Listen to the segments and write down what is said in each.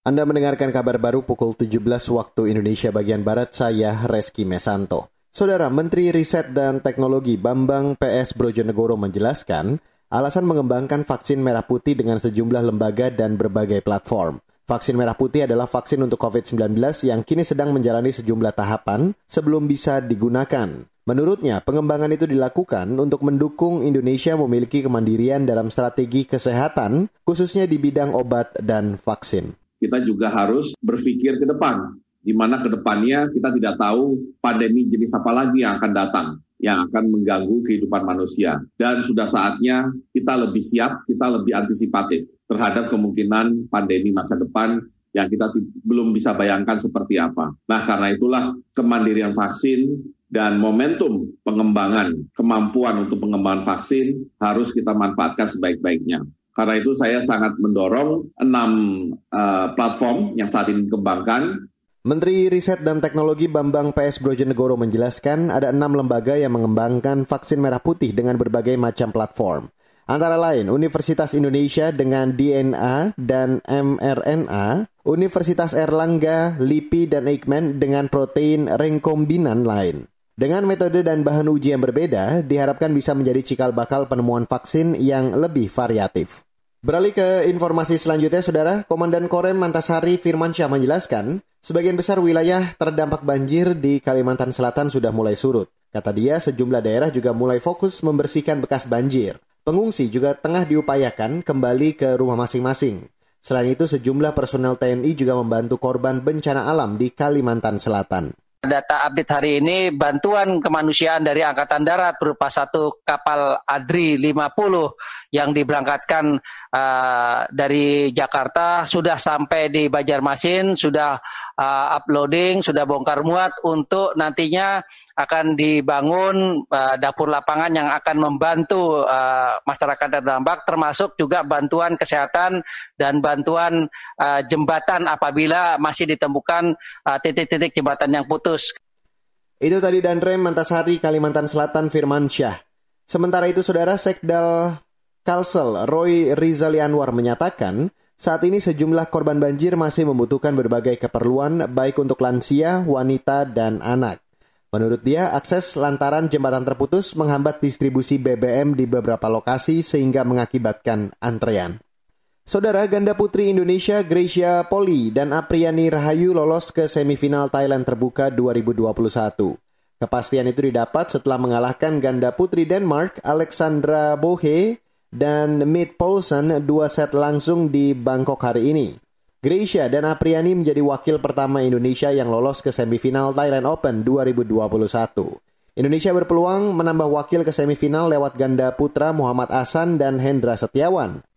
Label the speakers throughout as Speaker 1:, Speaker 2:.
Speaker 1: Anda mendengarkan kabar baru pukul 17 waktu Indonesia bagian Barat, saya Reski Mesanto. Saudara Menteri Riset dan Teknologi Bambang PS Brojonegoro menjelaskan, alasan mengembangkan vaksin merah putih dengan sejumlah lembaga dan berbagai platform. Vaksin merah putih adalah vaksin untuk COVID-19 yang kini sedang menjalani sejumlah tahapan sebelum bisa digunakan. Menurutnya, pengembangan itu dilakukan untuk mendukung Indonesia memiliki kemandirian dalam strategi kesehatan, khususnya di bidang obat dan vaksin
Speaker 2: kita juga harus berpikir ke depan, di mana ke depannya kita tidak tahu pandemi jenis apa lagi yang akan datang, yang akan mengganggu kehidupan manusia. Dan sudah saatnya kita lebih siap, kita lebih antisipatif terhadap kemungkinan pandemi masa depan yang kita belum bisa bayangkan seperti apa. Nah, karena itulah kemandirian vaksin dan momentum pengembangan kemampuan untuk pengembangan vaksin harus kita manfaatkan sebaik-baiknya. Karena itu saya sangat mendorong enam uh, platform yang saat ini dikembangkan.
Speaker 1: Menteri Riset dan Teknologi Bambang PS Brojonegoro menjelaskan ada enam lembaga yang mengembangkan vaksin merah putih dengan berbagai macam platform. Antara lain Universitas Indonesia dengan DNA dan mRNA, Universitas Erlangga, LIPI, dan Eijkman dengan protein rekombinan lain. Dengan metode dan bahan uji yang berbeda, diharapkan bisa menjadi cikal bakal penemuan vaksin yang lebih variatif. Beralih ke informasi selanjutnya, Saudara. Komandan Korem Mantasari Firmansyah menjelaskan, sebagian besar wilayah terdampak banjir di Kalimantan Selatan sudah mulai surut. Kata dia, sejumlah daerah juga mulai fokus membersihkan bekas banjir. Pengungsi juga tengah diupayakan kembali ke rumah masing-masing. Selain itu, sejumlah personel TNI juga membantu korban bencana alam di Kalimantan Selatan.
Speaker 3: Data update hari ini bantuan kemanusiaan dari Angkatan Darat berupa satu kapal ADRI 50 yang diberangkatkan uh, dari Jakarta sudah sampai di Banjarmasin, sudah uh, uploading, sudah bongkar muat untuk nantinya akan dibangun uh, dapur lapangan yang akan membantu uh, masyarakat terdampak termasuk juga bantuan kesehatan dan bantuan uh, jembatan apabila masih ditemukan titik-titik uh, jembatan yang putus.
Speaker 1: Itu tadi dan Rem Mantasari Kalimantan Selatan Firman Syah. Sementara itu Saudara Sekdal Kalsel Roy Rizali Anwar menyatakan saat ini sejumlah korban banjir masih membutuhkan berbagai keperluan baik untuk lansia, wanita, dan anak. Menurut dia, akses lantaran jembatan terputus menghambat distribusi BBM di beberapa lokasi sehingga mengakibatkan antrean. Saudara ganda putri Indonesia Gracia Poli dan Apriani Rahayu lolos ke semifinal Thailand terbuka 2021. Kepastian itu didapat setelah mengalahkan ganda putri Denmark Alexandra Bohe dan Mid Paulsen dua set langsung di Bangkok hari ini. Gracia dan Apriani menjadi wakil pertama Indonesia yang lolos ke semifinal Thailand Open 2021. Indonesia berpeluang menambah wakil ke semifinal lewat ganda putra Muhammad Asan dan Hendra Setiawan.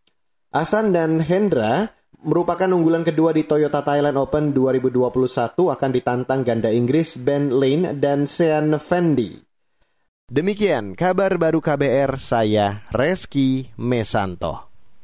Speaker 1: Asan dan Hendra merupakan unggulan kedua di Toyota Thailand Open 2021 akan ditantang ganda Inggris Ben Lane dan Sean Fendi. Demikian kabar baru KBR saya Reski Mesanto.